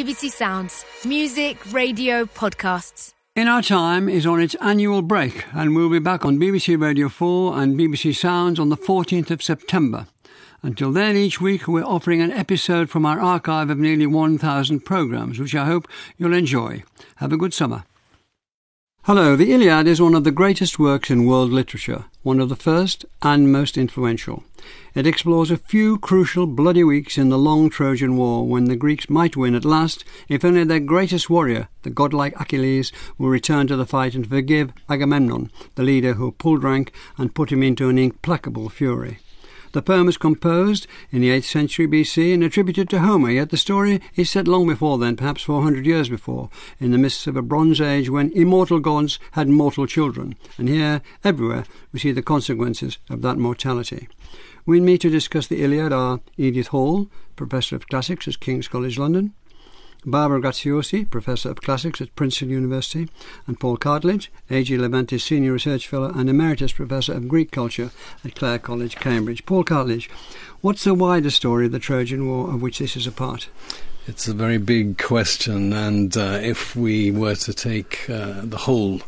BBC Sounds. Music, radio, podcasts. In Our Time is on its annual break, and we'll be back on BBC Radio 4 and BBC Sounds on the 14th of September. Until then, each week we're offering an episode from our archive of nearly 1,000 programmes, which I hope you'll enjoy. Have a good summer. Hello, the Iliad is one of the greatest works in world literature, one of the first and most influential. It explores a few crucial bloody weeks in the long Trojan War when the Greeks might win at last if only their greatest warrior, the godlike Achilles, will return to the fight and forgive Agamemnon, the leader who pulled rank and put him into an implacable fury. The poem was composed in the 8th century BC and attributed to Homer, yet the story is set long before then, perhaps 400 years before, in the midst of a Bronze Age when immortal gods had mortal children. And here, everywhere, we see the consequences of that mortality. With me to discuss the Iliad are Edith Hall, Professor of Classics at King's College London, Barbara Graziosi, Professor of Classics at Princeton University, and Paul Cartledge, A.G. Leventis Senior Research Fellow and Emeritus Professor of Greek Culture at Clare College, Cambridge. Paul Cartledge, what's the wider story of the Trojan War of which this is a part? It's a very big question, and uh, if we were to take uh, the whole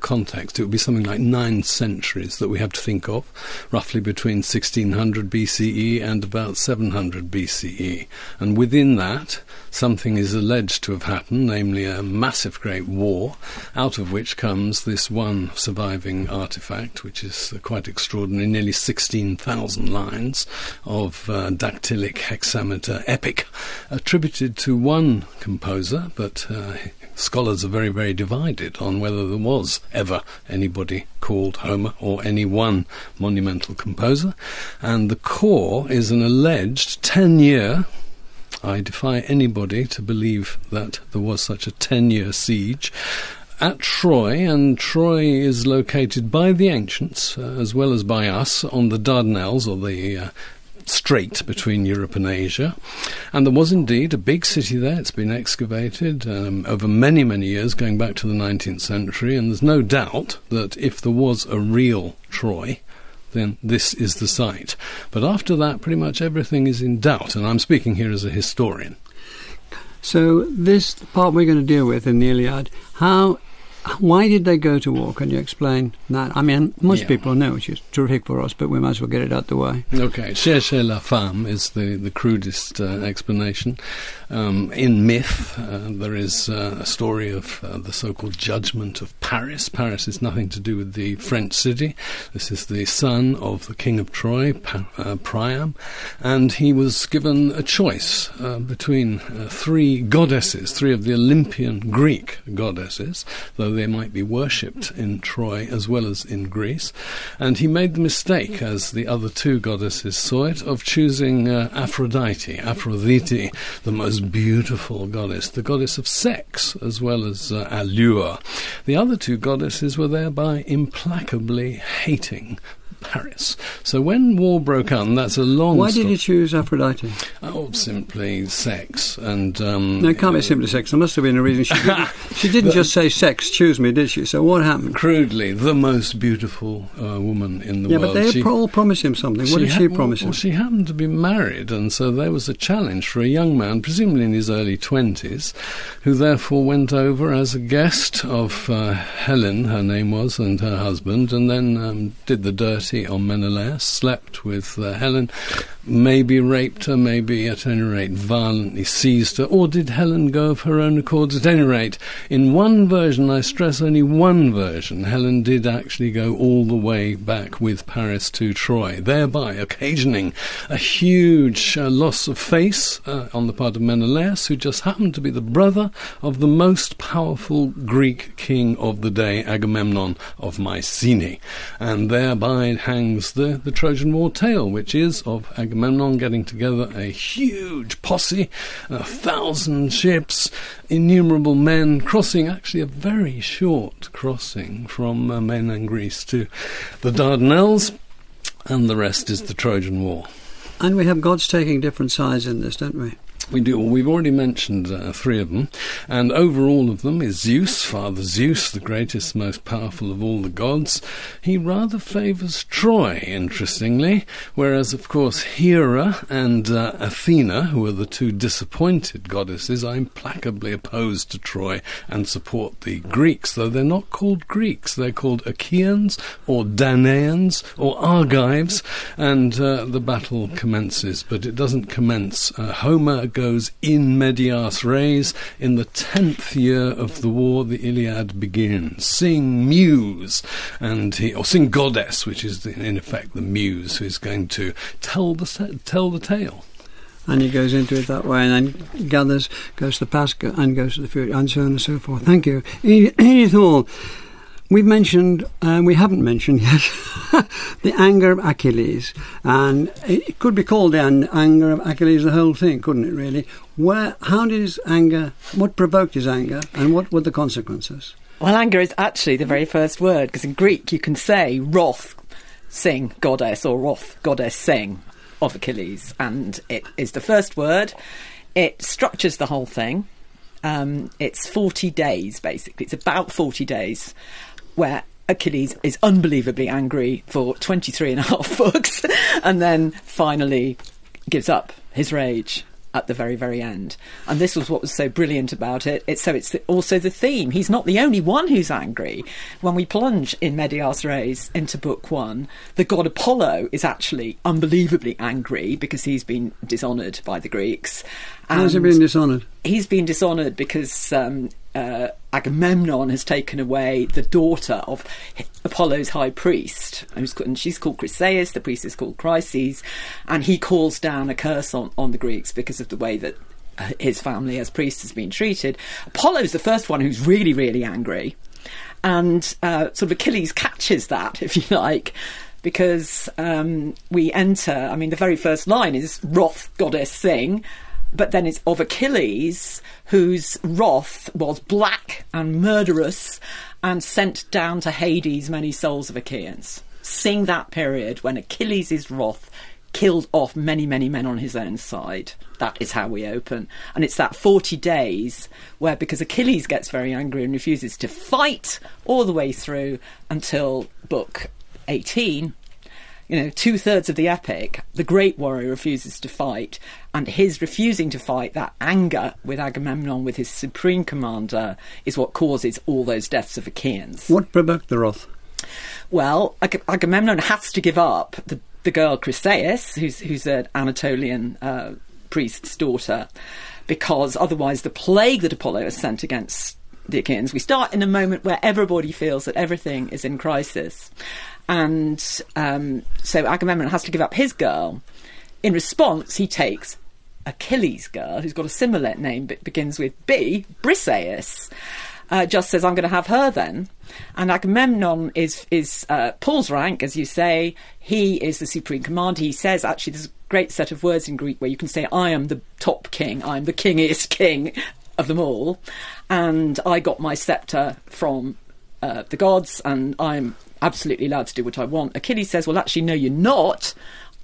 context, it would be something like nine centuries that we have to think of, roughly between 1600 BCE and about 700 BCE. And within that, something is alleged to have happened, namely a massive great war, out of which comes this one surviving artifact, which is quite extraordinary, nearly 16,000 lines of uh, dactylic hexameter epic, attributed to one composer, but uh, scholars are very, very divided on whether there was ever anybody called Homer or any one monumental composer. And the core is an alleged 10 year I defy anybody to believe that there was such a 10 year siege at Troy, and Troy is located by the ancients uh, as well as by us on the Dardanelles or the uh, strait between Europe and Asia. And there was indeed a big city there. It's been excavated um, over many, many years, going back to the 19th century. And there's no doubt that if there was a real Troy, then this is the site. But after that, pretty much everything is in doubt. And I'm speaking here as a historian. So, this part we're going to deal with in the Iliad, how why did they go to war? Can you explain that? I mean, most yeah. people know, which is terrific for us, but we might as well get it out the way. Okay, chercher la femme is the, the crudest uh, explanation. Um, in myth, uh, there is uh, a story of uh, the so-called judgment of Paris. Paris is nothing to do with the French city. This is the son of the king of Troy, pa- uh, Priam, and he was given a choice uh, between three goddesses, three of the Olympian Greek goddesses, though they might be worshipped in Troy as well as in Greece. And he made the mistake, as the other two goddesses saw it, of choosing uh, Aphrodite, Aphrodite, the most beautiful goddess, the goddess of sex as well as uh, allure. The other two goddesses were thereby implacably hating Paris. So when war broke out, and that's a long. Why did you choose Aphrodite? Oh, simply sex and. Um, no, it can't be simply sex. There must have been a reason. She didn't, she didn't just say sex, choose me, did she? So what happened? Crudely, the most beautiful uh, woman in the yeah, world. Yeah, but they she, all promised him something. What did she promise well, him? Well, she happened to be married, and so there was a challenge for a young man, presumably in his early twenties, who therefore went over as a guest of uh, Helen, her name was, and her husband, and then um, did the dirty on Menelaus, slept with uh, Helen, maybe raped her, maybe at any rate violently seized her, or did Helen go of her own accord? At any rate, in one version, I stress only one version, Helen did actually go all the way back with Paris to Troy, thereby occasioning a huge uh, loss of face uh, on the part of Menelaus, who just happened to be the brother of the most powerful Greek king of the day, Agamemnon of Mycenae, and thereby hangs the, the Trojan War tale, which is of Agamemnon getting together a huge posse, a thousand ships, innumerable men, crossing actually a very short crossing from uh, mainland Greece to the Dardanelles, and the rest is the Trojan War. And we have gods taking different sides in this, don't we? We do. Well, we've already mentioned uh, three of them, and over all of them is Zeus, Father Zeus, the greatest, most powerful of all the gods. He rather favours Troy, interestingly, whereas, of course, Hera and uh, Athena, who are the two disappointed goddesses, are implacably opposed to Troy and support the Greeks, though they're not called Greeks. They're called Achaeans or Danaans or Argives, and uh, the battle commences, but it doesn't commence. Uh, Homer goes in medias res. In the tenth year of the war, the Iliad begins. Sing muse, and he, or sing goddess, which is the, in effect the muse who is going to tell the tell the tale and he goes into it that way and then gathers, goes to the past and goes to the future, and so on and so forth. Thank you. Edith Hall, We've mentioned, uh, we haven't mentioned yet, the anger of Achilles. And it could be called the anger of Achilles, the whole thing, couldn't it, really? Where, how did his anger, what provoked his anger, and what were the consequences? Well, anger is actually the very first word, because in Greek you can say wrath, sing, goddess, or wrath, goddess, sing, of Achilles. And it is the first word. It structures the whole thing. Um, it's 40 days, basically. It's about 40 days where Achilles is unbelievably angry for 23 and a half books and then finally gives up his rage at the very, very end. And this was what was so brilliant about it. It's, so it's also the theme. He's not the only one who's angry. When we plunge in Medias Res into book one, the god Apollo is actually unbelievably angry because he's been dishonoured by the Greeks. Has he been dishonoured? He's been dishonoured because um, uh, Agamemnon has taken away the daughter of Apollo's high priest, and she's called Chryseis, the priest is called Chryses, and he calls down a curse on, on the Greeks because of the way that uh, his family as priest has been treated. Apollo's the first one who's really, really angry, and uh, sort of Achilles catches that, if you like, because um, we enter, I mean, the very first line is Wrath, goddess, sing but then it's of Achilles, whose wrath was black and murderous and sent down to Hades many souls of Achaeans. Sing that period when Achilles' wrath killed off many, many men on his own side. That is how we open. And it's that 40 days where, because Achilles gets very angry and refuses to fight all the way through until book 18, you know, two thirds of the epic, the great warrior refuses to fight, and his refusing to fight, that anger with Agamemnon, with his supreme commander, is what causes all those deaths of Achaeans. What provoked the wrath? Well, Ag- Agamemnon has to give up the, the girl Chryseis, who's, who's an Anatolian uh, priest's daughter, because otherwise the plague that Apollo has sent against the Achaeans. We start in a moment where everybody feels that everything is in crisis. And um, so Agamemnon has to give up his girl. In response, he takes Achilles' girl, who's got a similar name but begins with B, Briseis. Uh, just says, I'm going to have her then. And Agamemnon is, is uh, Paul's rank, as you say. He is the supreme commander. He says, actually, there's a great set of words in Greek where you can say, I am the top king, I'm the kingest king of them all. And I got my scepter from uh, the gods, and I'm absolutely allowed to do what I want. Achilles says, Well, actually, no, you're not.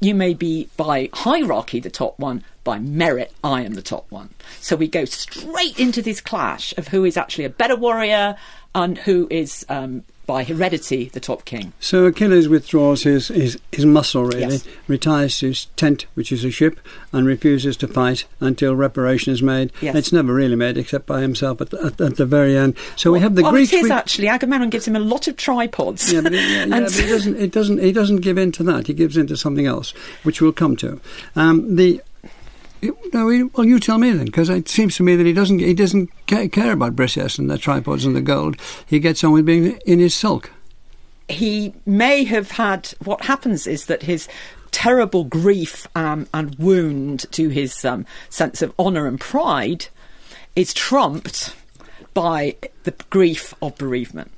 You may be by hierarchy the top one, by merit, I am the top one. So we go straight into this clash of who is actually a better warrior and who is um, by heredity the top king. So Achilles withdraws his, his, his muscle, really, yes. retires to his tent, which is a ship, and refuses to fight until reparation is made. Yes. It's never really made except by himself at the, at, at the very end. So well, we have the well, Greeks. It is we... actually Agamemnon gives him a lot of tripods. Yeah, but, it, yeah, yeah, but he doesn't. It doesn't. He doesn't give in to that. He gives in to something else, which we'll come to. Um, the no, well, you tell me then, because it seems to me that he doesn't he doesn't care about Briseis and the tripods and the gold. He gets on with being in his sulk. He may have had. What happens is that his terrible grief um, and wound to his um, sense of honour and pride is trumped by the grief of bereavement.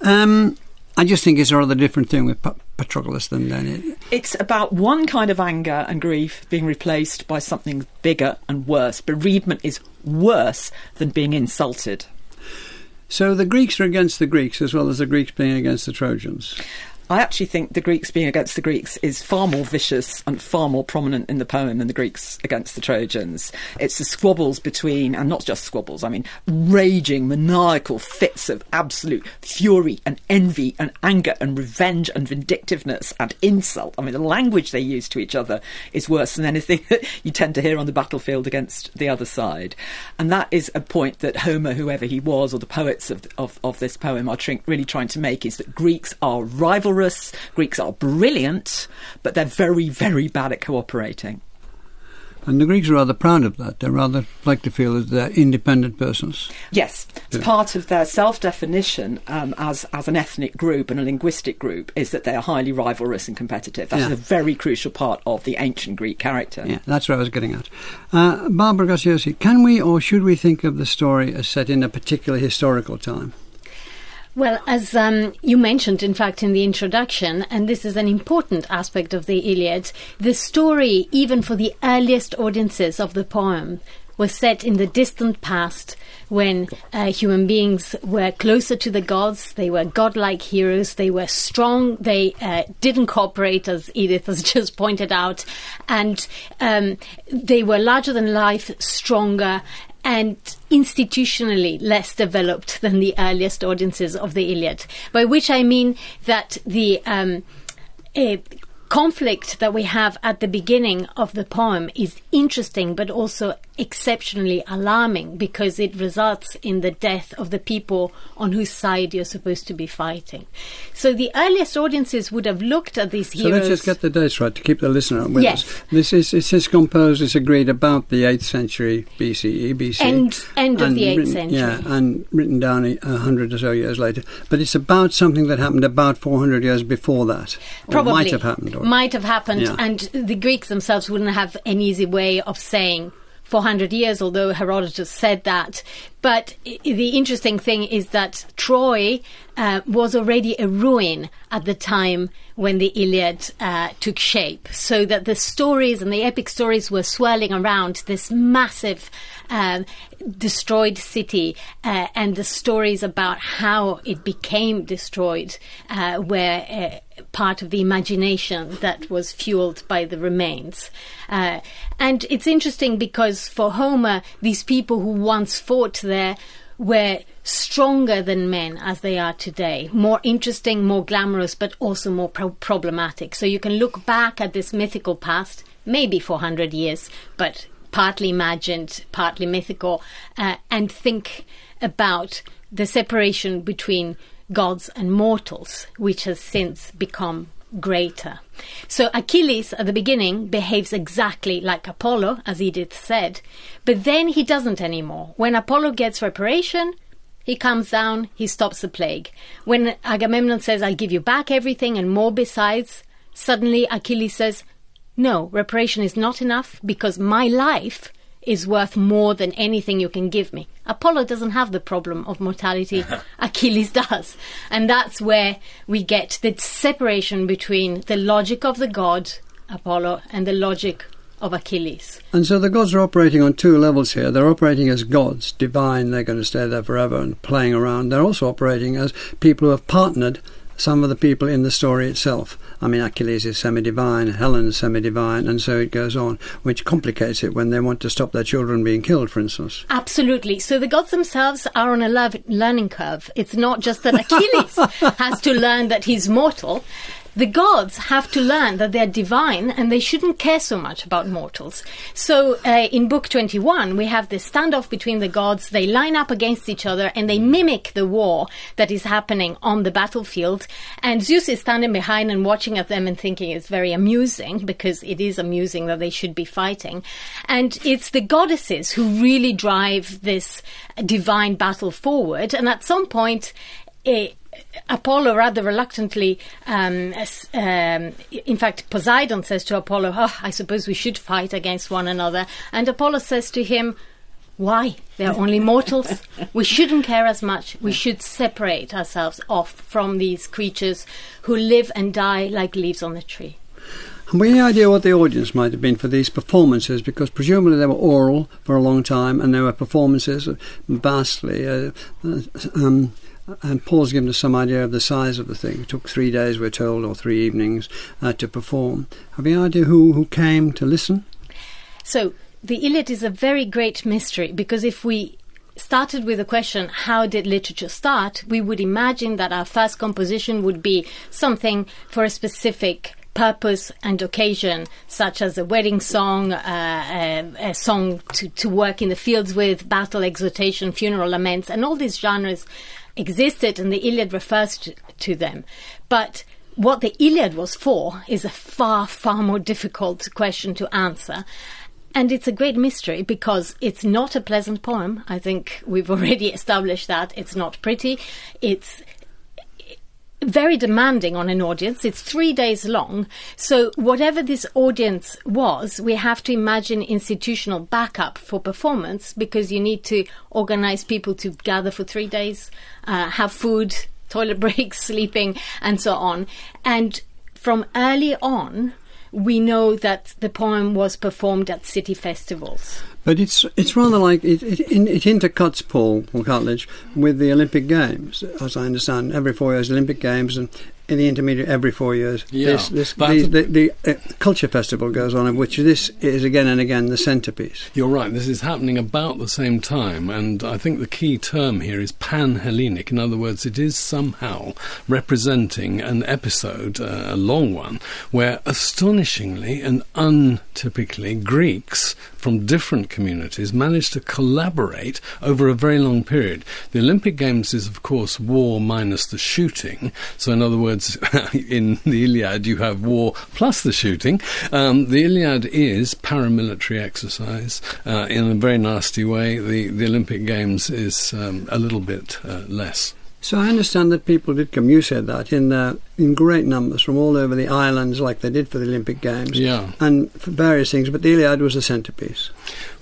Um, I just think it's a rather different thing with Patroclus than, than it. It's about one kind of anger and grief being replaced by something bigger and worse. Bereavement is worse than being insulted. So the Greeks are against the Greeks as well as the Greeks being against the Trojans. I actually think the Greeks being against the Greeks is far more vicious and far more prominent in the poem than the Greeks against the Trojans. It's the squabbles between, and not just squabbles, I mean, raging, maniacal fits of absolute fury and envy and anger and revenge and vindictiveness and insult. I mean, the language they use to each other is worse than anything that you tend to hear on the battlefield against the other side. And that is a point that Homer, whoever he was, or the poets of, of, of this poem are tr- really trying to make is that Greeks are rivalrous Greeks are brilliant, but they're very, very bad at cooperating. And the Greeks are rather proud of that. They rather like to feel that they're independent persons. Yes, it's yeah. part of their self-definition um, as as an ethnic group and a linguistic group is that they are highly rivalrous and competitive. That's yeah. a very crucial part of the ancient Greek character. Yeah, that's what I was getting at. Uh, Barbara Graziosi, can we or should we think of the story as set in a particular historical time? Well, as um, you mentioned, in fact, in the introduction, and this is an important aspect of the Iliad, the story, even for the earliest audiences of the poem, was set in the distant past when uh, human beings were closer to the gods, they were godlike heroes, they were strong, they uh, didn't cooperate, as Edith has just pointed out, and um, they were larger than life, stronger, and institutionally less developed than the earliest audiences of the Iliad. By which I mean that the um, conflict that we have at the beginning of the poem is interesting, but also exceptionally alarming because it results in the death of the people on whose side you're supposed to be fighting. So the earliest audiences would have looked at these heroes. So let's just get the dates right to keep the listener with yes. us. This is it says composed is agreed about the eighth century BCE, BC, end end of the eighth written, century. Yeah, and written down a hundred or so years later. But it's about something that happened about four hundred years before that. Probably might have happened. Or, might have happened, yeah. and the Greeks themselves wouldn't have an easy way of saying 400 years, although Herodotus said that. But the interesting thing is that Troy uh, was already a ruin at the time when the Iliad uh, took shape, so that the stories and the epic stories were swirling around this massive uh, destroyed city, uh, and the stories about how it became destroyed uh, were uh, part of the imagination that was fueled by the remains. Uh, and it's interesting because for Homer, these people who once fought there were stronger than men as they are today, more interesting, more glamorous, but also more pro- problematic. So you can look back at this mythical past, maybe 400 years, but partly imagined, partly mythical, uh, and think about the separation between gods and mortals, which has since become greater. So Achilles at the beginning behaves exactly like Apollo, as Edith said, but then he doesn't anymore. When Apollo gets reparation, he comes down, he stops the plague. When Agamemnon says, I'll give you back everything and more besides, suddenly Achilles says, No, reparation is not enough because my life is worth more than anything you can give me. Apollo doesn't have the problem of mortality, Achilles does. And that's where we get the separation between the logic of the god, Apollo, and the logic of Achilles. And so the gods are operating on two levels here. They're operating as gods, divine, they're going to stay there forever and playing around. They're also operating as people who have partnered some of the people in the story itself. I mean, Achilles is semi divine, Helen's semi divine, and so it goes on, which complicates it when they want to stop their children being killed, for instance. Absolutely. So the gods themselves are on a learning curve. It's not just that Achilles has to learn that he's mortal the gods have to learn that they're divine and they shouldn't care so much about mortals. So uh, in Book 21, we have this standoff between the gods. They line up against each other and they mimic the war that is happening on the battlefield. And Zeus is standing behind and watching at them and thinking it's very amusing because it is amusing that they should be fighting. And it's the goddesses who really drive this divine battle forward. And at some point, it, Apollo rather reluctantly, um, um, in fact, Poseidon says to Apollo, oh, I suppose we should fight against one another. And Apollo says to him, why? They're only mortals. We shouldn't care as much. We should separate ourselves off from these creatures who live and die like leaves on the tree. Have we any idea what the audience might have been for these performances? Because presumably they were oral for a long time and there were performances vastly. Uh, uh um, and Paul's given us some idea of the size of the thing. It took three days, we're told, or three evenings uh, to perform. Have you any idea who, who came to listen? So the Iliad is a very great mystery because if we started with the question, how did literature start? We would imagine that our first composition would be something for a specific purpose and occasion, such as a wedding song, uh, a, a, song to, to work in the fields with, battle exhortation, funeral laments, and all these genres existed, and the Iliad refers to, them. But what the Iliad was for is a far, far more difficult question to answer. And it's a great mystery because it's not a pleasant poem. I think we've already established that. It's not pretty. It's very demanding on an audience. It's three days long. So, whatever this audience was, we have to imagine institutional backup for performance because you need to organize people to gather for three days, uh, have food, toilet breaks, sleeping, and so on. And from early on, we know that the poem was performed at city festivals. But it's it's rather like it, it, it intercuts Paul or Cartledge with the Olympic Games, as I understand. Every four years, Olympic Games, and in the intermediate every four years. Yeah, this, this, the, the, the uh, culture festival goes on, of which this is again and again the centrepiece. You're right. This is happening about the same time, and I think the key term here is pan-Hellenic. In other words, it is somehow representing an episode, uh, a long one, where astonishingly and untypically Greeks from different communities managed to collaborate over a very long period. The Olympic Games is, of course, war minus the shooting. So, in other words, in the Iliad, you have war plus the shooting. Um, the Iliad is paramilitary exercise uh, in a very nasty way. The, the Olympic Games is um, a little bit uh, less. So I understand that people did come. You said that in uh, in great numbers from all over the islands, like they did for the Olympic Games, yeah, and for various things. But the Iliad was the centrepiece.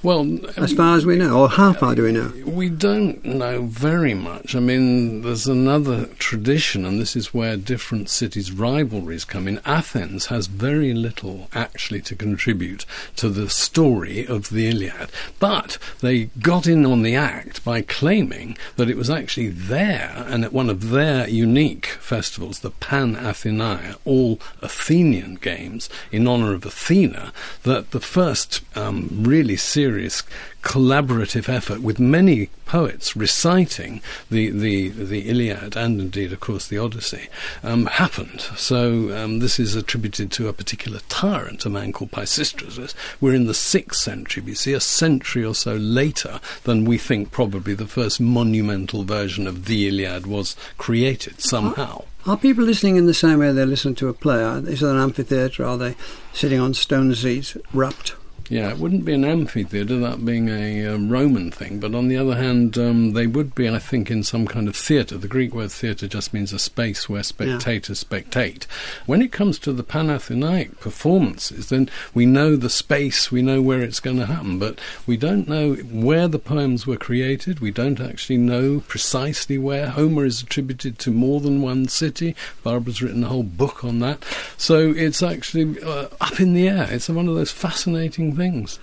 Well, as far as we know, or how far do we know? We don't know very much. I mean, there's another tradition, and this is where different cities' rivalries come in. Athens has very little actually to contribute to the story of the Iliad, but they got in on the act by claiming that it was actually there and at one of their unique festivals, the Pan Athenaia, all Athenian games in honor of Athena, that the first um, really serious collaborative effort with many poets reciting the, the, the Iliad and indeed, of course, the Odyssey um, happened. So um, this is attributed to a particular tyrant, a man called Pisistratus. We're in the sixth century BC, a century or so later than we think probably the first monumental version of the Iliad was created somehow. Are people listening in the same way they listen to a play? Is it an amphitheatre? Are they sitting on stone seats, rapt? Yeah, it wouldn't be an amphitheatre, that being a um, Roman thing, but on the other hand, um, they would be, I think, in some kind of theatre. The Greek word theatre just means a space where spectators yeah. spectate. When it comes to the Panathenaic performances, then we know the space, we know where it's going to happen, but we don't know where the poems were created. We don't actually know precisely where. Homer is attributed to more than one city. Barbara's written a whole book on that. So it's actually uh, up in the air. It's one of those fascinating things.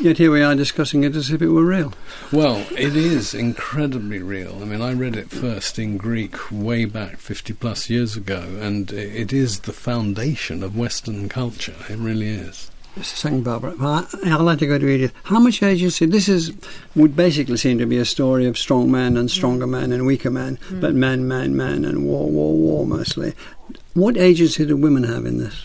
Yet here we are discussing it as if it were real. Well, it is incredibly real. I mean, I read it first in Greek way back 50 plus years ago, and it is the foundation of Western culture. It really is. Just a Barbara. Well, I, would like to go to Edith. How much agency? This is would basically seem to be a story of strong men and stronger men and weaker men, mm. but men, men, men, and war, war, war mostly. What agency do women have in this?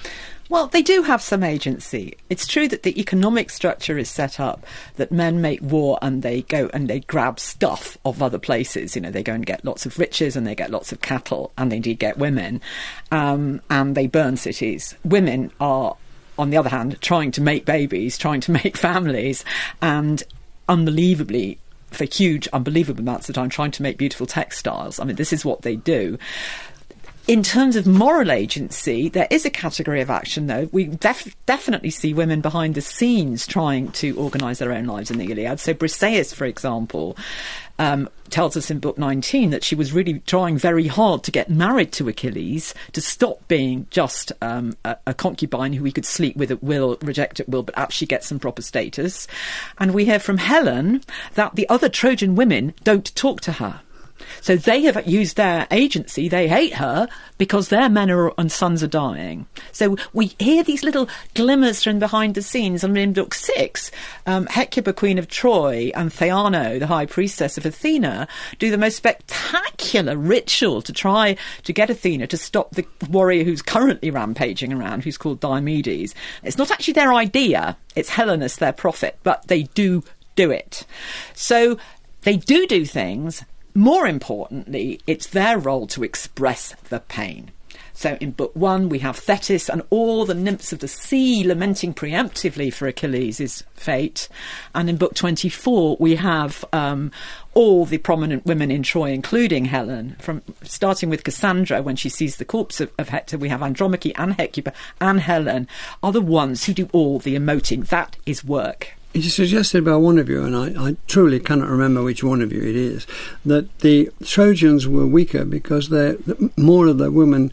Well, they do have some agency. It's true that the economic structure is set up that men make war and they go and they grab stuff of other places. You know, they go and get lots of riches and they get lots of cattle and they indeed get women um, and they burn cities. Women are, on the other hand, trying to make babies, trying to make families, and unbelievably for huge, unbelievable amounts of time trying to make beautiful textiles. I mean, this is what they do in terms of moral agency, there is a category of action, though. We def- definitely see women behind the scenes trying to organise their own lives in the Iliad. So, Briseis, for example, um, tells us in Book 19 that she was really trying very hard to get married to Achilles, to stop being just um, a, a, concubine who he could sleep with at will, reject at will, but actually get some proper status. And we hear from Helen that the other Trojan women don't talk to her So they have used their agency. They hate her because their men are, and sons are dying. So we hear these little glimmers from behind the scenes. And in book six, um, Hecuba, queen of Troy, and Theano, the high priestess of Athena, do the most spectacular ritual to try to get Athena to stop the warrior who's currently rampaging around, who's called Diomedes. It's not actually their idea. It's Helenus, their prophet, but they do do it. So they do do things more importantly, it's their role to express the pain. So in book one, we have Thetis and all the nymphs of the sea lamenting preemptively for Achilles' fate. And in book 24, we have um, all the prominent women in Troy, including Helen, from starting with Cassandra when she sees the corpse of, of Hector. We have Andromache and Hecuba and Helen are the ones who do all the emoting. That is work you suggested by one of you, and I, I, truly cannot remember which one of you it is, that the Trojans were weaker because more of the women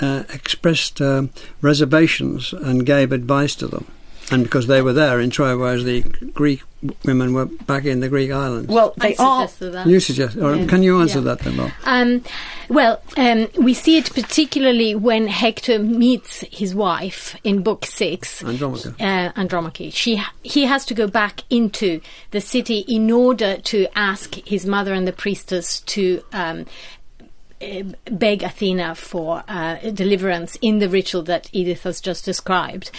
uh, expressed uh, reservations and gave advice to them and because they were there in Troy, whereas the Greek women were back in the Greek islands. Well, they are. That. You suggest. Or yeah. Can you answer yeah. that then, Bob? Um, well, um, we see it particularly when Hector meets his wife in Book Six, Andromache. Uh, Andromache. She he has to go back into the city in order to ask his mother and the priestess to um, beg Athena for uh, deliverance in the ritual that Edith has just described.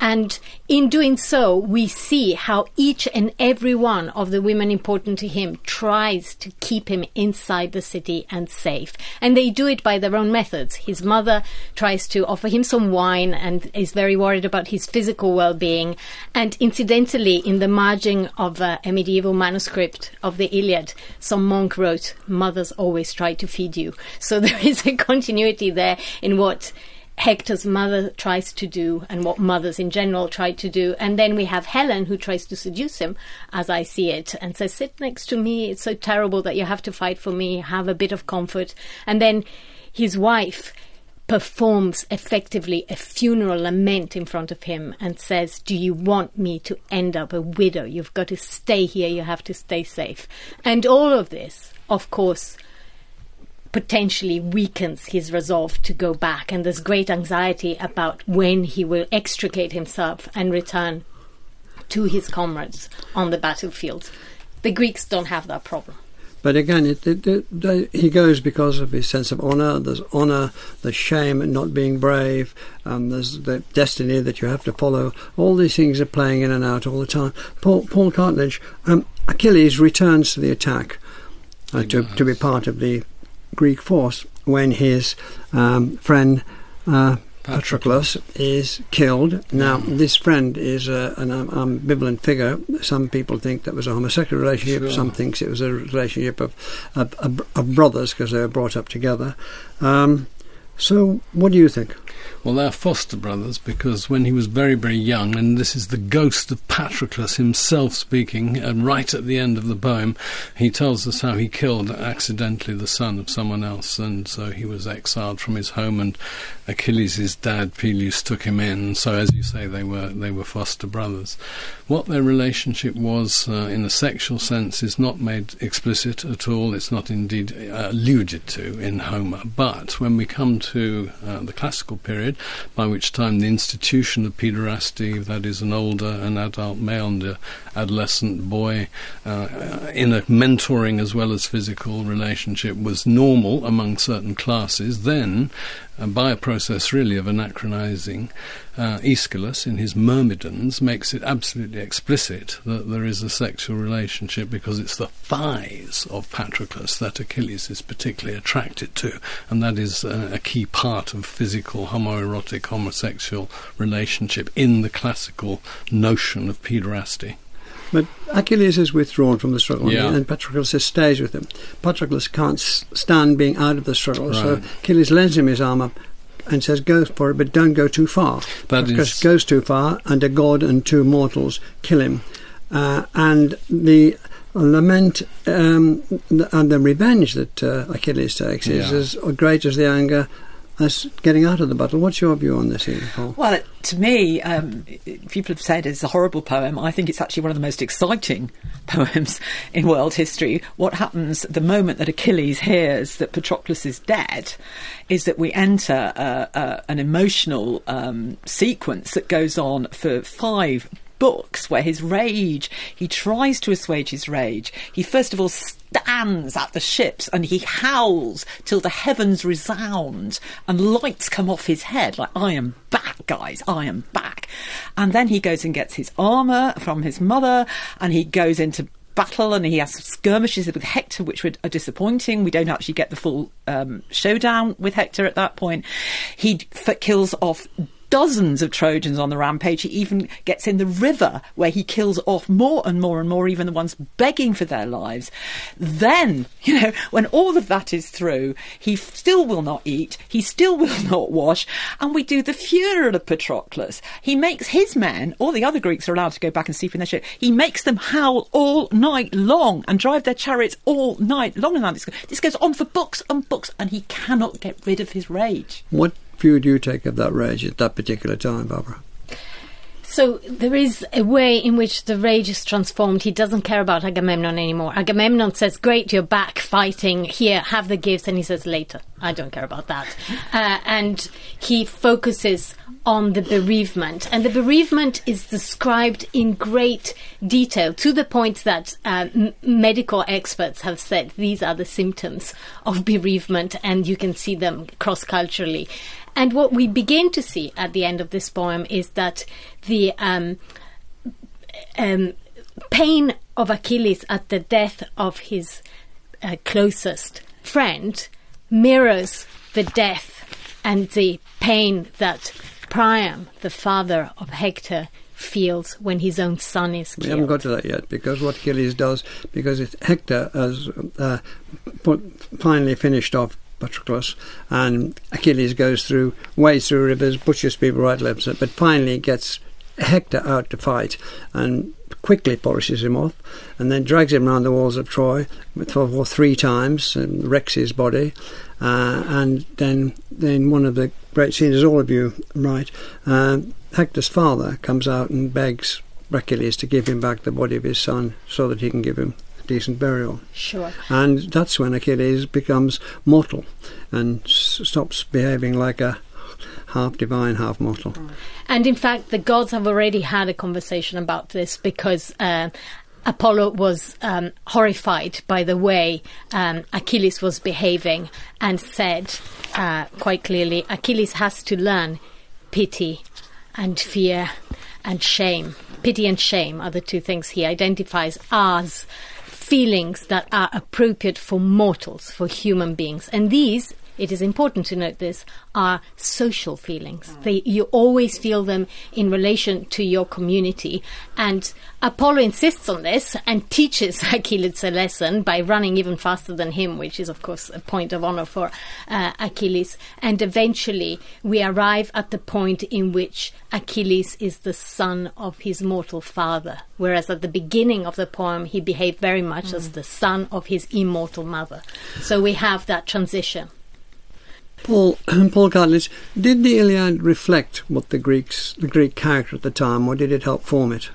And in doing so, we see how each and every one of the women important to him tries to keep him inside the city and safe. And they do it by their own methods. His mother tries to offer him some wine and is very worried about his physical well being. And incidentally, in the margin of uh, a medieval manuscript of the Iliad, some monk wrote, Mothers always try to feed you. So there is a continuity there in what Hector's mother tries to do and what mothers in general try to do. And then we have Helen who tries to seduce him, as I see it, and says, Sit next to me. It's so terrible that you have to fight for me. Have a bit of comfort. And then his wife performs effectively a funeral lament in front of him and says, Do you want me to end up a widow? You've got to stay here. You have to stay safe. And all of this, of course, potentially weakens his resolve to go back. And there's great anxiety about when he will extricate himself and return to his comrades on the battlefield. The Greeks don't have that problem. But again, it, it, it, he goes because of his sense of honour. There's honour, there's shame at not being brave, and there's the destiny that you have to follow. All these things are playing in and out all the time. Paul, Paul Cartledge, um, Achilles returns to the attack uh, to, to be part of the Greek force when his um, friend uh, Patroclus is killed. Now, this friend is uh, an ambivalent figure. Some people think that was a homosexual relationship. Sure. Some thinks it was a relationship of of, of brothers because they were brought up together. Um, so, what do you think? Well, they're foster brothers because when he was very, very young, and this is the ghost of Patroclus himself speaking, and right at the end of the poem, he tells us how he killed accidentally the son of someone else, and so he was exiled from his home, and Achilles' dad Peleus took him in. So, as you say, they were they were foster brothers. What their relationship was uh, in a sexual sense is not made explicit at all. It's not indeed uh, alluded to in Homer. But when we come to uh, the classical period by which time the institution of pederasty, that is, an older, an adult male and an adolescent boy, uh, in a mentoring as well as physical relationship, was normal among certain classes, then by a process really of anachronizing, uh, Aeschylus in his Myrmidons makes it absolutely explicit that there is a sexual relationship because it's the thighs of Patroclus that Achilles is particularly attracted to, and that is uh, a key part of physical homoerotic homosexual relationship in the classical notion of pederasty. But Achilles is withdrawn from the struggle, yeah. and Patroclus stays with him. Patroclus can't stand being out of the struggle, right. so Achilles lends him his armour and says, "Go for it, but don't go too far." That is... goes too far, and a god and two mortals kill him. Uh, and the lament um, and the revenge that uh, Achilles takes yeah. is as great as the anger as getting out of the battle. What's your view on this, Ian Paul? Well, to me, um, people have said it's a horrible poem. I think it's actually one of the most exciting poems in world history. What happens the moment that Achilles hears that Patroclus is dead is that we enter uh, uh, an emotional um, sequence that goes on for five books where his rage, he tries to assuage his rage. He first of all stands at the ships and he howls till the heavens resound and lights come off his head like, I am back, guys, I am back. And then he goes and gets his armour from his mother and he goes into battle and he has skirmishes with Hector, which are disappointing. We don't actually get the full um, showdown with Hector at that point. He f- kills off dozens of Trojans on the rampage. He even gets in the river where he kills off more and more and more, even the ones begging for their lives. Then, you know, when all of that is through, he still will not eat, he still will not wash, and we do the funeral of Patroclus. He makes his men, all the other Greeks are allowed to go back and sleep in their ship, he makes them howl all night long and drive their chariots all night long. And this, this goes on for books and books, and he cannot get rid of his rage. What view do you take of that rage at that particular time, Barbara? So there is a way in which the rage is transformed. He doesn't care about Agamemnon anymore. Agamemnon says, "Great, you're back fighting. Here, have the gifts." And he says, "Later, I don't care about that." Uh, and he focuses on the bereavement, and the bereavement is described in great detail to the point that uh, m- medical experts have said these are the symptoms of bereavement, and you can see them cross culturally. And what we begin to see at the end of this poem is that the um, um, pain of Achilles at the death of his uh, closest friend mirrors the death and the pain that Priam, the father of Hector, feels when his own son is killed. We haven't got to that yet because what Achilles does, because Hector has uh, finally finished off Patroclus, and Achilles goes through, wades through rivers, butchers people right, left, but finally gets Hector out to fight and quickly polishes him off and then drags him around the walls of Troy for three times and wrecks his body. Uh, and then, then one of the great scenes, as all of you right, uh, Hector's father comes out and begs Achilles to give him back the body of his son so that he can give him decent burial. Sure. And that's when Achilles becomes mortal and s- stops behaving like a half divine, half mortal. And in fact, the gods have already had a conversation about this because uh, Apollo was um, horrified by the way um, Achilles was behaving and said uh, quite clearly Achilles has to learn pity and fear and shame. Pity and shame are the two things he identifies as feelings that are appropriate for mortals, for human beings. And these it is important to note this, are social feelings. They, you always feel them in relation to your community. And Apollo insists on this and teaches Achilles a lesson by running even faster than him, which is, of course, a point of honor for uh, Achilles. And eventually, we arrive at the point in which Achilles is the son of his mortal father, whereas at the beginning of the poem, he behaved very much mm. as the son of his immortal mother. So we have that transition. Paul Paul Cartledge, did the Iliad reflect what the Greeks the Greek character at the time, or did it help form it?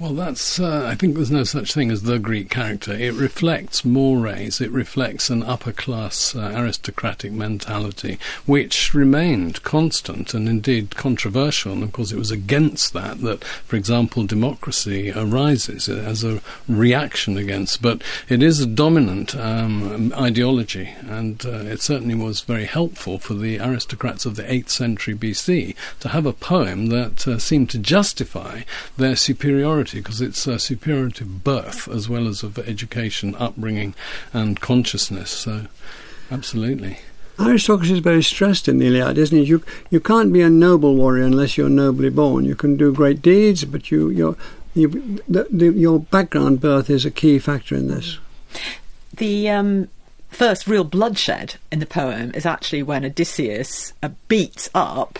Well, that's. Uh, I think there's no such thing as the Greek character. It reflects mores. It reflects an upper class uh, aristocratic mentality, which remained constant and indeed controversial. And of course, it was against that that, for example, democracy arises as a reaction against. But it is a dominant um, ideology, and uh, it certainly was very helpful for the aristocrats of the 8th century BC to have a poem that uh, seemed to justify their superiority because it's a superiority of birth as well as of education, upbringing, and consciousness. So, absolutely. Aristocracy is very stressed in the Iliad, isn't it? You you can't be a noble warrior unless you're nobly born. You can do great deeds, but you your you, the, the, your background birth is a key factor in this. The um, first real bloodshed in the poem is actually when Odysseus uh, beats up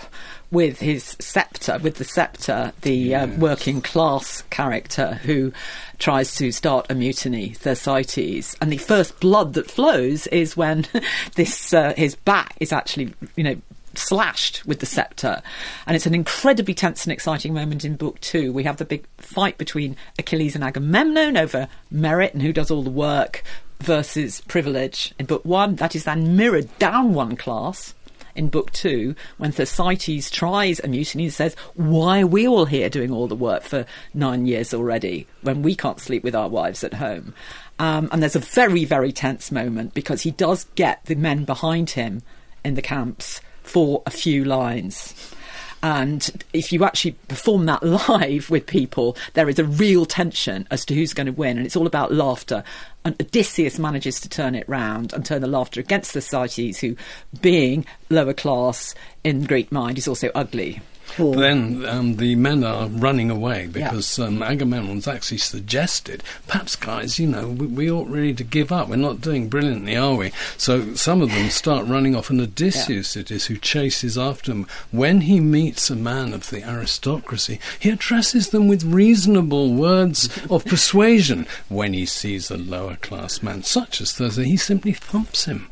with his scepter, with the scepter, the uh, working class character who tries to start a mutiny, Thersites. And the first blood that flows is when this uh, his back is actually, you know, slashed with the scepter. And it's an incredibly tense and exciting moment in book two. We have the big fight between Achilles and Agamemnon over merit and who does all the work versus privilege. In book one, that is then mirrored down one class in book two when Thersites tries a mutiny and says, Why are we all here doing all the work for nine years already when we can't sleep with our wives at home? Um, and there's a very, very tense moment because he does get the men behind him in the camps for a few lines. And if you actually perform that live with people, there is a real tension as to who's going to win. And it's all about laughter. And Odysseus manages to turn it round and turn the laughter against Thersites, who, being lower class in Greek mind, is also ugly. But then um, the men are running away because yeah. um, Agamemnon's actually suggested, perhaps, guys, you know, we, we, ought really to give up. We're not doing brilliantly, are we? So some of them start running off, and Odysseus yeah. it is who chases after them. When he meets a man of the aristocracy, he addresses them with reasonable words of persuasion. When he sees a lower class man, such as Thersites, he simply thumps him.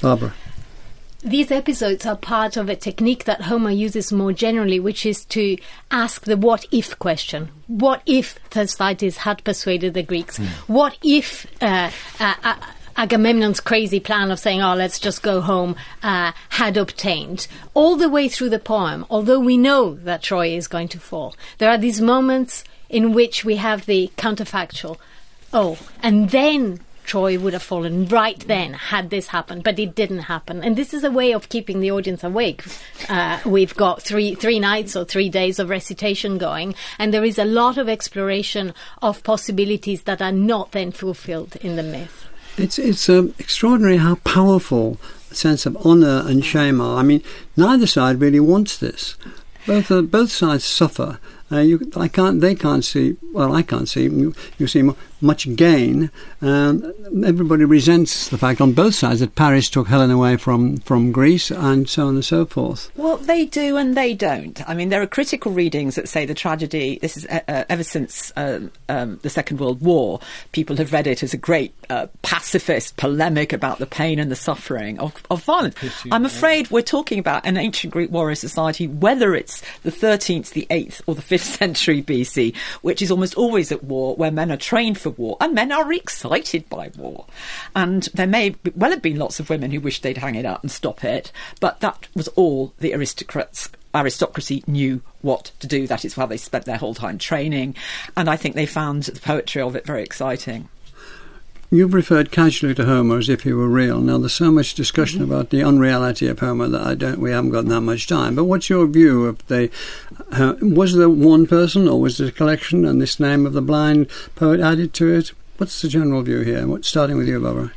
Barbara. These episodes are part of a technique that Homer uses more generally, which is to ask the what if question. What if Thersites had persuaded the Greeks? Mm. What if uh, uh, uh, Agamemnon's crazy plan of saying, oh, let's just go home, uh, had obtained? All the way through the poem, although we know that Troy is going to fall, there are these moments in which we have the counterfactual. Oh, and then Troy would have fallen right then had this happened, but it didn't happen. And this is a way of keeping the audience awake. Uh, we've got three three nights or three days of recitation going, and there is a lot of exploration of possibilities that are not then fulfilled in the myth. It's it's um, extraordinary how powerful sense of honour and shame are. I mean, neither side really wants this. Both uh, both sides suffer. Uh, you, I can't. They can't see. Well, I can't see. You, you see much gain. Um, everybody resents the fact on both sides that Paris took Helen away from, from Greece and so on and so forth. Well, they do and they don't. I mean, there are critical readings that say the tragedy, this is uh, ever since um, um, the Second World War, people have read it as a great uh, pacifist polemic about the pain and the suffering of, of violence. I'm afraid we're talking about an ancient Greek warrior society, whether it's the 13th, the 8th, or the 5th century BC, which is almost always at war, where men are trained for war, and men are excited by war. And there may well have been lots of women who wished they'd hang it up and stop it, but that was all the aristocrats aristocracy knew what to do. That is how they spent their whole time training. And I think they found the poetry of it very exciting. You've referred casually to Homer as if he were real. Now, there's so much discussion mm-hmm. about the unreality of Homer that I don't. We haven't got that much time. But what's your view of the? Uh, was there one person, or was it a collection, and this name of the blind poet added to it? What's the general view here? What, starting with you, Barbara.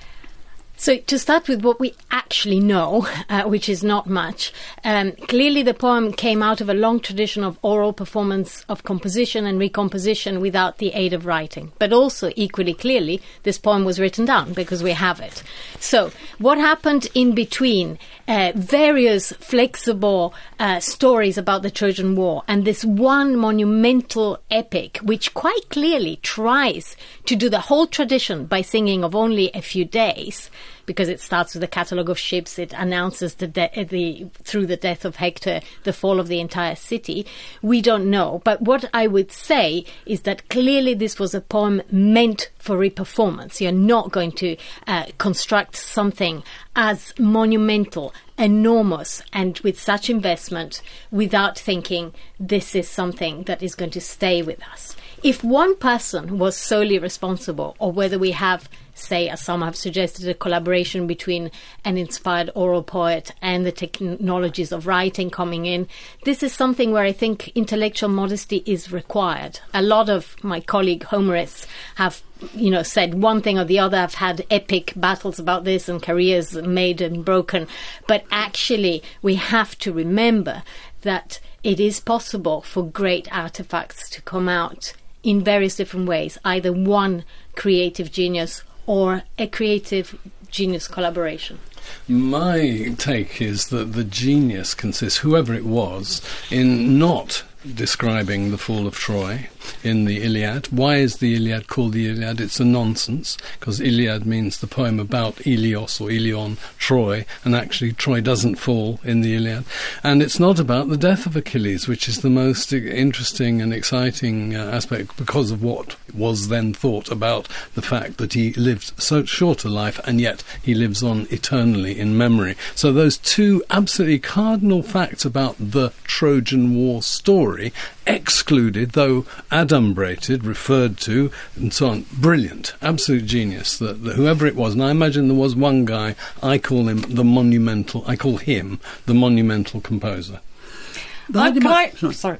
So, to start with what we actually know, uh, which is not much, um, clearly the poem came out of a long tradition of oral performance of composition and recomposition without the aid of writing. But also, equally clearly, this poem was written down because we have it. So, what happened in between uh, various flexible uh, stories about the Trojan War and this one monumental epic, which quite clearly tries to do the whole tradition by singing of only a few days? Because it starts with a catalogue of ships. It announces the, de- the through the death of Hector the fall of the entire city. We don't know, but what I would say is that clearly this was a poem meant for reperformance. You're not going to uh, construct something as monumental, enormous, and with such investment without thinking this is something that is going to stay with us. If one person was solely responsible, or whether we have say, as some have suggested, a collaboration between an inspired oral poet and the technologies of writing coming in. This is something where I think intellectual modesty is required. A lot of my colleague Homerists have you know, said one thing or the other. I've had epic battles about this and careers made and broken. But actually, we have to remember that it is possible for great artifacts to come out in various different ways. Either one creative genius or a creative genius collaboration? My take is that the genius consists, whoever it was, in not describing the fall of Troy in the Iliad. Why is the Iliad called the Iliad? It's a nonsense because Iliad means the poem about Ilios or Ilion, Troy, and actually Troy doesn't fall in the Iliad. And it's not about the death of Achilles, which is the most interesting and exciting uh, aspect because of what was then thought about the fact that he lived so short a life and yet he lives on eternally in memory. So those two absolutely cardinal facts about the Trojan War story excluded, though adumbrated, referred to, and so on. Brilliant, absolute genius. That, that, whoever it was, and I imagine there was one guy. I call him the monumental. I call him the monumental composer. Uh, can I, sorry,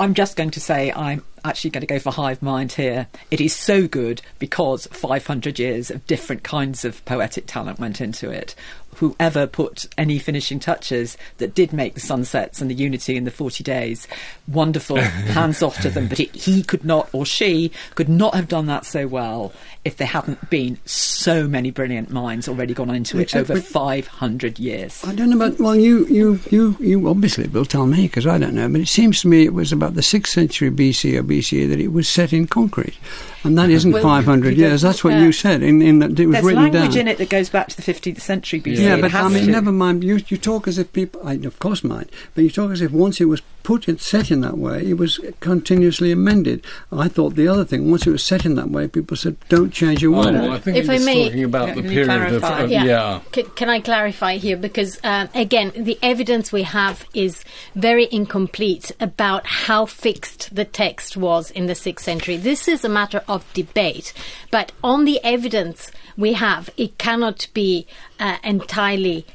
I'm just going to say I'm actually going to go for hive mind here. It is so good because 500 years of different kinds of poetic talent went into it whoever put any finishing touches that did make the sunsets and the unity in the 40 days wonderful, hands off to them. But it, he could not, or she could not have done that so well if there hadn't been so many brilliant minds already gone into it Except over 500 years. I don't know about, well, you, you, you, you obviously will tell me because I don't know, but it seems to me it was about the 6th century BC or BCE that it was set in concrete. And that isn't well, 500 years. That's what uh, you said. In, in that it was written. There's written language down. in it that goes back to the 15th century BC. Yeah, but I mean, to. never mind. You, you talk as if people, I, of course, might, but you talk as if once it was put it set in that way, it was continuously amended. I thought the other thing, once it was set in that way, people said, "Don't change your word." Oh, well, I think if I may, talking about yeah, the period of, of, yeah. yeah. C- can I clarify here? Because um, again, the evidence we have is very incomplete about how fixed the text was in the sixth century. This is a matter of debate, but on the evidence we have, it cannot be uh, entirely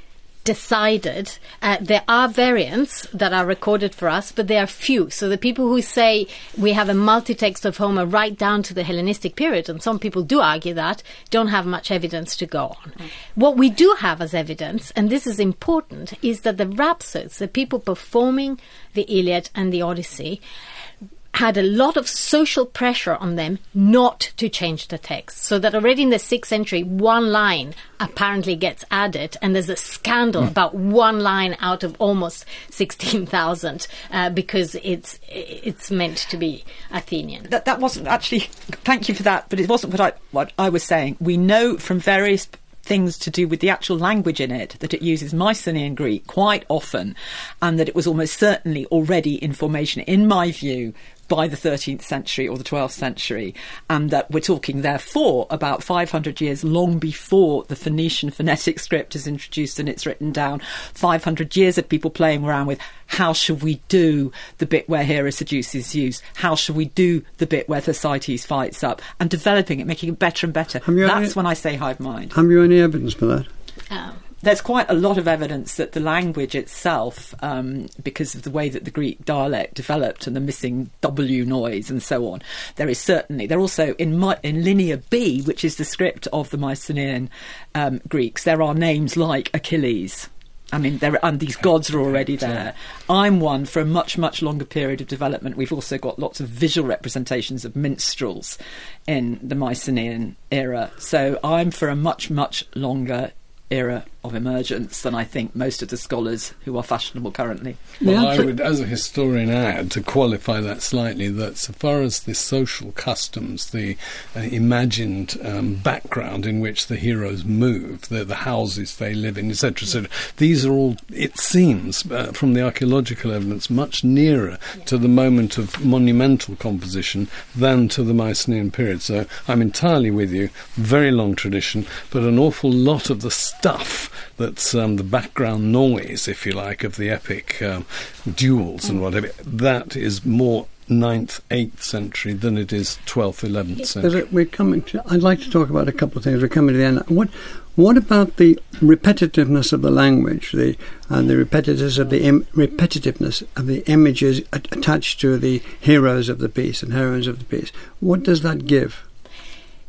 decided. Uh, there are variants that are recorded for us, but they are few. So the people who say we have a multi-text of Homer right down to the Hellenistic period, and some people do argue that, don't have much evidence to go on. Mm. What we do have as evidence, and this is important, is that the rhapsodes, the people performing the Iliad and the Odyssey, had a lot of social pressure on them not to change the text. So that already in the sixth century, one line apparently gets added, and there's a scandal mm. about one line out of almost sixteen thousand uh, because it's it's meant to be Athenian. That that wasn't actually. Thank you for that, but it wasn't what I what I was saying. We know from various things to do with the actual language in it, that it uses Mycenaean Greek quite often, and that it was almost certainly already in formation, in my view, by the 13th century or the 12th century, and that we're talking, therefore, about 500 years long before the Phoenician phonetic script is introduced and it's written down. 500 years of people playing around with how should we do the bit where Hera seduces Zeus? How should we do the bit where Thersites fights up? And developing it, making it better and better. That's any, when I say hive mind. Have you any evidence for that? Oh there's quite a lot of evidence that the language itself, um, because of the way that the Greek dialect developed and the missing W noise and so on, there is certainly. There also in My, in Linear B, which is the script of the Mycenaean um, Greeks, there are names like Achilles. I mean, there and these gods are already there. I'm one for a much, much longer period of development. We've also got lots of visual representations of minstrels in the Mycenaean era. So I'm for a much, much longer era of emergence than I think most of the scholars who are fashionable currently. Well, I would, as a historian, add to qualify that slightly that so far as the social customs, the uh, imagined um, background in which the heroes move, the, the houses they live in, etc., etc., these are all, it seems, uh, from the archaeological evidence, much nearer yeah. to the moment of monumental composition than to the Mycenaean period. So I'm entirely with you. Very long tradition, but an awful lot of the stuff that's um, the background noise, if you like, of the epic um, duels and whatever. That is more 9th, 8th century than it is 12th, 11th century. We're coming to, I'd like to talk about a couple of things. We're coming to the end. What, what about the repetitiveness of the language, the and the repetitiveness of the Im- repetitiveness of the images attached to the heroes of the piece and heroines of the piece? What does that give?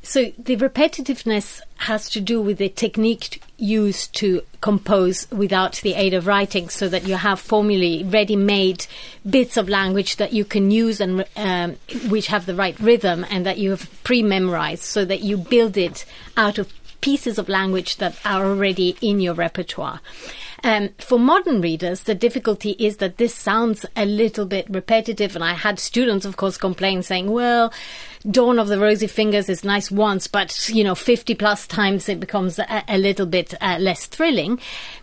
So the repetitiveness has to do with the technique used to compose without the aid of writing, so that you have formulae, ready-made bits of language that you can use and um, which have the right rhythm, and that you have pre-memorized, so that you build it out of pieces of language that are already in your repertoire. Um, for modern readers, the difficulty is that this sounds a little bit repetitive, and I had students, of course, complain saying, "Well, Dawn of the Rosy Fingers is nice once, but you know, fifty plus times it becomes a, a little bit uh, less thrilling."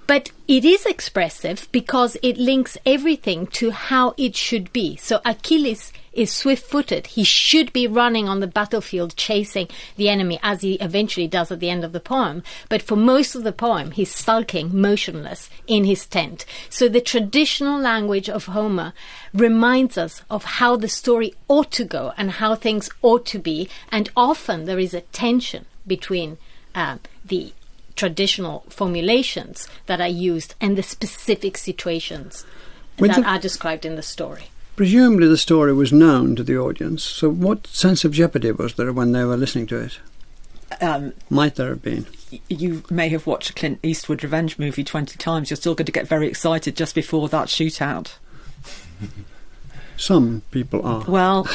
But it is expressive because it links everything to how it should be. So Achilles is swift footed. He should be running on the battlefield chasing the enemy as he eventually does at the end of the poem. But for most of the poem, he's sulking, motionless in his tent. So the traditional language of Homer reminds us of how the story ought to go and how things ought to be. And often there is a tension between uh, the traditional formulations that are used and the specific situations When that the- are described in the story. Presumably the story was known to the audience, so what sense of jeopardy was there when they were listening to it? Um, Might there have been? you may have watched a Clint Eastwood revenge movie 20 times. You're still going to get very excited just before that shootout. Some people are. Well,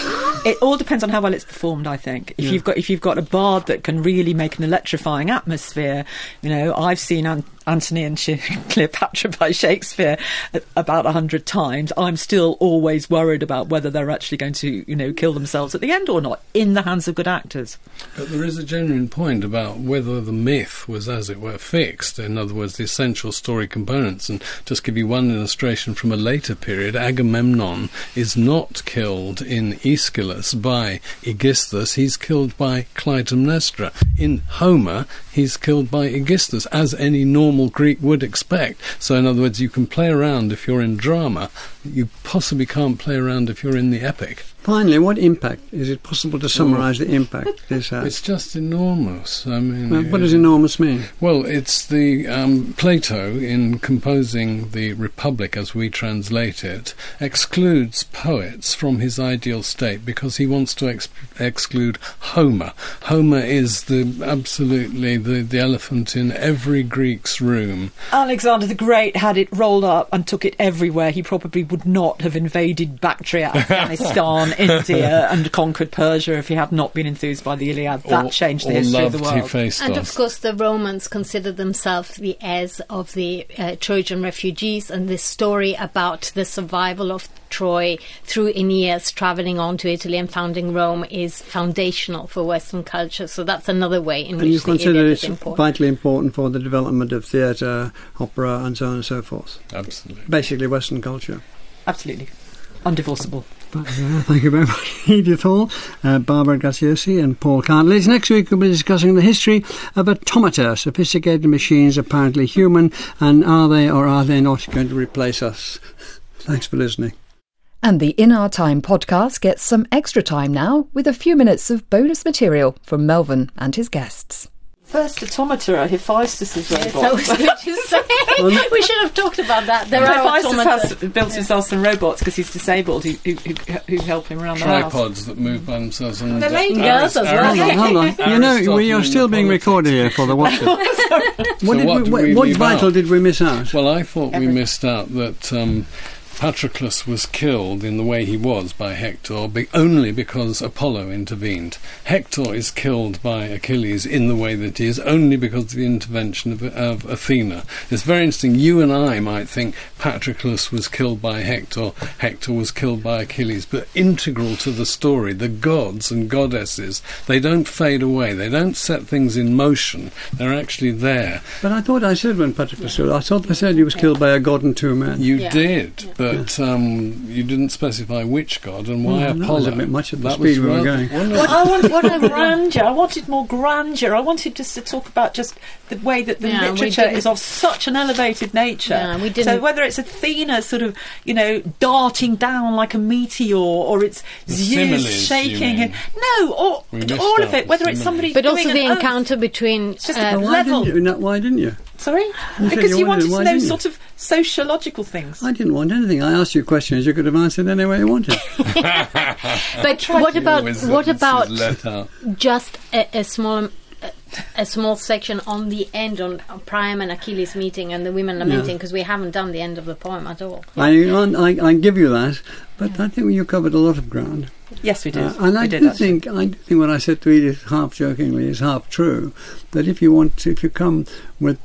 it all depends on how well it's performed. I think if Yeah. you've got if you've got a bard that can really make an electrifying atmosphere, you know, I've seen Antony and Cleopatra by Shakespeare uh, about a hundred times. I'm still always worried about whether they're actually going to, you know, kill themselves at the end or not in the hands of good actors. But there is a genuine point about whether the myth was, as it were, fixed. In other words, the essential story components. And just give you one illustration from a later period, Agamemnon is not killed in Aeschylus by Aegisthus, he's killed by Clytemnestra. In Homer, he's killed by Aegisthus, as any normal Greek would expect. So, in other words, you can play around if you're in drama, you possibly can't play around if you're in the epic. Finally, what impact? Is it possible to summarise the impact this has? It's just enormous. I mean, Well, what does enormous mean? Well, it's the um, Plato in composing the Republic, as we translate it, excludes poets from his ideal state because he wants to ex- exclude Homer. Homer is the absolutely the, the elephant in every Greek's room. Alexander the Great had it rolled up and took it everywhere. He probably would not have invaded Bactria, Afghanistan, India, and conquered Persia if he had not been enthused by the Iliad. That or, changed the history of the world. And of course, the Romans considered themselves the heirs of the uh, Trojan refugees, and this story about the survival of Troy through Aeneas traveling on to Italy and founding Rome is foundational for Western culture. So that's another way in And you which the consider Iliad it's is important. vitally important for the development of theatre, opera, and so on and so forth. Absolutely. Basically, Western culture. Absolutely. Undivorceable. But, uh, thank you very much, Edith Hall, uh, Barbara Graziosi, and Paul Cartledge. Next week, we'll be discussing the history of automata, sophisticated machines apparently human, and are they or are they not going to replace us? Thanks for listening. And the In Our Time podcast gets some extra time now with a few minutes of bonus material from Melvyn and his guests. First automata, Hephaestus' Yes, robot. I was going to say we should have talked about that. There are Hephaestus automata. has built himself some robots because he's disabled who, who, who, who help him around the house. Tripods that move by themselves. And The lady Girls as well. Hold on, hold on. You know, we are still being recorded here for the watchers. what did what we, did what, we what vital out? did we miss out? Well, I thought we missed out that um, Patroclus was killed in the way he was by Hector be- only because Apollo intervened. Hector is killed by Achilles in the way that he is only because of the intervention of, of Athena. It's very interesting. You and I might think Patroclus was killed by Hector, Hector was killed by Achilles, but integral to the story, the gods and goddesses, they don't fade away. They don't set things in motion. They're actually there. But I thought I said when Patroclus was I thought I said he was killed by a god and two men. You Yeah. did, but um, you didn't specify which god and why Well, that Apollo. was a bit much at the That speed was we were going. Well, I wanted, wanted grandeur. I wanted more grandeur. I wanted just to talk about just the way that the Yeah, literature is of such an elevated nature. Yeah, we So didn't- whether it's Athena sort of, you know, darting down like a meteor, or it's The Zeus similes, shaking, mean? and no, or all of it. Whether it's somebody, But also the an oath. encounter between It's just uh, a Why level. didn't you? No, why didn't you? Sorry, said because you you wanted- wanted to know didn't you? sort of sociological things. I didn't want anything. I asked you questions you could have answered any way you wanted. But what about what about just a, a small a small section on the end on Priam and Achilles meeting and the women lamenting because we haven't done the end of the poem at all. I, I, I give you that, but I think you covered a lot of ground. Yes, we did. Uh, and I we did, do actually. think I do think what I said to Edith half jokingly is half true. That if you want, to, if you come with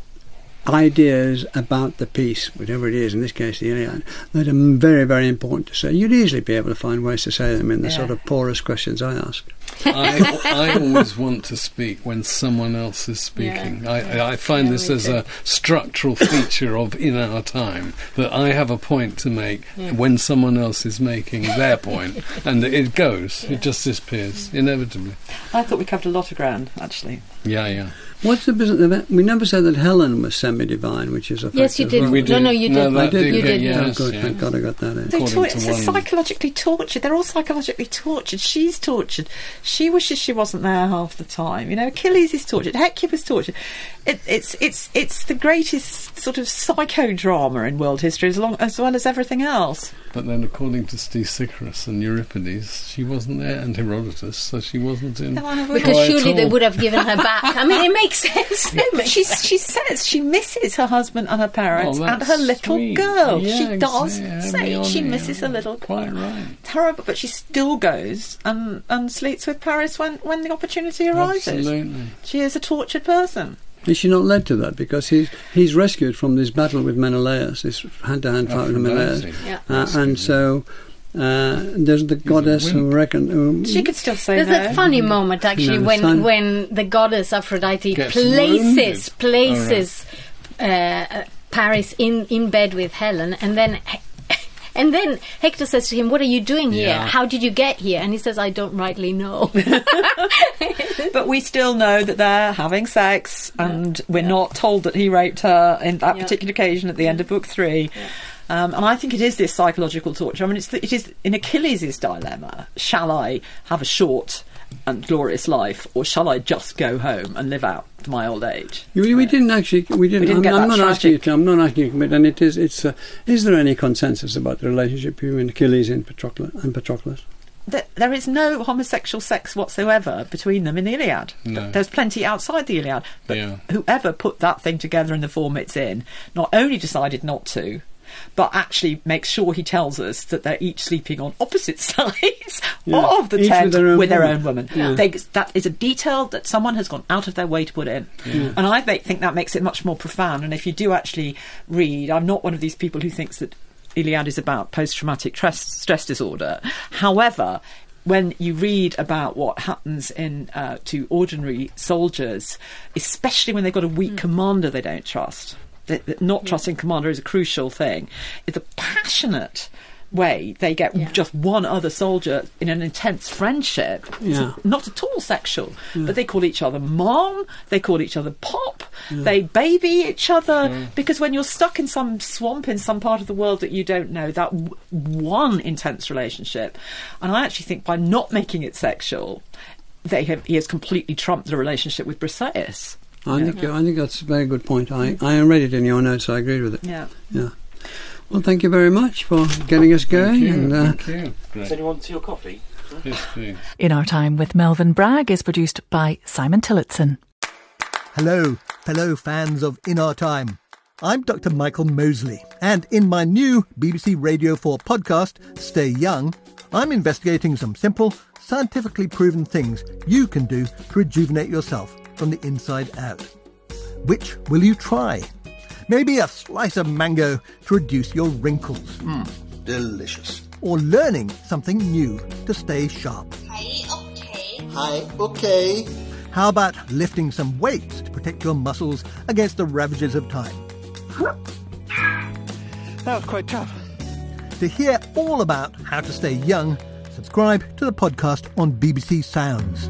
ideas about the piece, whatever it is, in this case the Iliad, that are very very important to say, you'd easily be able to find ways to say them in the Yeah. sort of porous questions I ask. I, I always want to speak when someone else is speaking. I, I find Yeah, this as too. a structural feature of in our time that I have a point to make when someone else is making their point, and it goes, it just disappears inevitably. I thought we covered a lot of ground, actually. Yeah, yeah. What's the business of it? We never said that Helen was semi-divine, which is a Yes, you did. well. We No, did. no, you No, did. that I did, You did, did. Oh, yes, oh, good, yeah. thank God I got that in. They According tor- to it's one- psychologically tortured. They're all psychologically tortured. She's tortured. She wishes she wasn't there half the time. You know, Achilles is tortured. Hecuba's tortured. It, it's it's it's the greatest sort of psychodrama in world history, as long as well as everything else. But then, according to Stesichorus and Euripides, she wasn't there, and Herodotus, so she wasn't in. Because Troy at surely they would have given her back. I mean, it makes sense. No, but she she says she misses her husband and her parents Oh, and her little sweet. girl. Yeah, she does exactly. say she Hermione, misses her little Quite girl. right. Terrible, but she still goes and, and sleeps with Paris when, when the opportunity arises. Absolutely. She is a tortured person. Is she not led to that? Because he's he's rescued from this battle with Menelaus, this hand-to-hand fight with Menelaus, Yeah. uh, and so uh, there's the goddess who wimp. reckon. Who, She could still say There's no. that funny moment actually No, when son- when the goddess Aphrodite Gets places wounded. places uh, uh, Paris in in bed with Helen, and then. And then Hector says to him, "What are you doing here? Yeah. How did you get here?" And he says, "I don't rightly know." But we still know that they're having sex, and we're not told that he raped her in that Yeah. particular occasion at the end of book three. Um, and I think it is this psychological torture. I mean, it's the, it is in Achilles' dilemma. Shall I have a short and glorious life, or shall I just go home and live out my old age? We, we didn't actually. We didn't. didn't I'm, get I'm that not asking you to. I'm not asking you to commit. And it is. It's. Uh, is there any consensus about the relationship between Achilles and Patroclus? And Patroclus? Th- there is no homosexual sex whatsoever between them in the Iliad. No. There's plenty outside the Iliad. But Yeah. whoever put that thing together in the form it's in not only decided not to, but actually makes sure he tells us that they're each sleeping on opposite sides Yeah. of the Each tent with their own with their woman. own woman. Yeah. They, that is a detail that someone has gone out of their way to put in. And I think think that makes it much more profound. And if you do actually read, I'm not one of these people who thinks that Iliad is about post traumatic stress disorder. However, when you read about what happens in uh, to ordinary soldiers, especially when they've got a weak commander they don't trust, that, that not trusting commander is a crucial thing. It's a passionate way they get Yeah. just one other soldier in an intense friendship. Yeah. not at all sexual, but they call each other mom, they call each other pop, they baby each other because when you're stuck in some swamp in some part of the world that you don't know, that w- one intense relationship, and I actually think by not making it sexual, they have he has completely trumped the relationship with Briseis. I Yeah. think. I think that's a very good point. I, I read it in your notes. I agreed with it. Yeah. Yeah. Well, thank you very much for getting us going. Thank you. And uh, Thank you. Does anyone want to your coffee? Yes, please. In Our Time with Melvyn Bragg is produced by Simon Tillotson. Hello, fellow fans of In Our Time. I'm Dr. Michael Mosley, and in my new BBC Radio 4 podcast, Stay Young, I'm investigating some simple, scientifically proven things you can do to rejuvenate yourself from the inside out. Which will you try? Maybe a slice of mango to reduce your wrinkles, Mmm, Delicious. or learning something new to stay sharp. Hi, okay. Hi, okay. How about lifting some weights to protect your muscles against the ravages of time? That was quite tough. To hear all about how to stay young, subscribe to the podcast on BBC Sounds.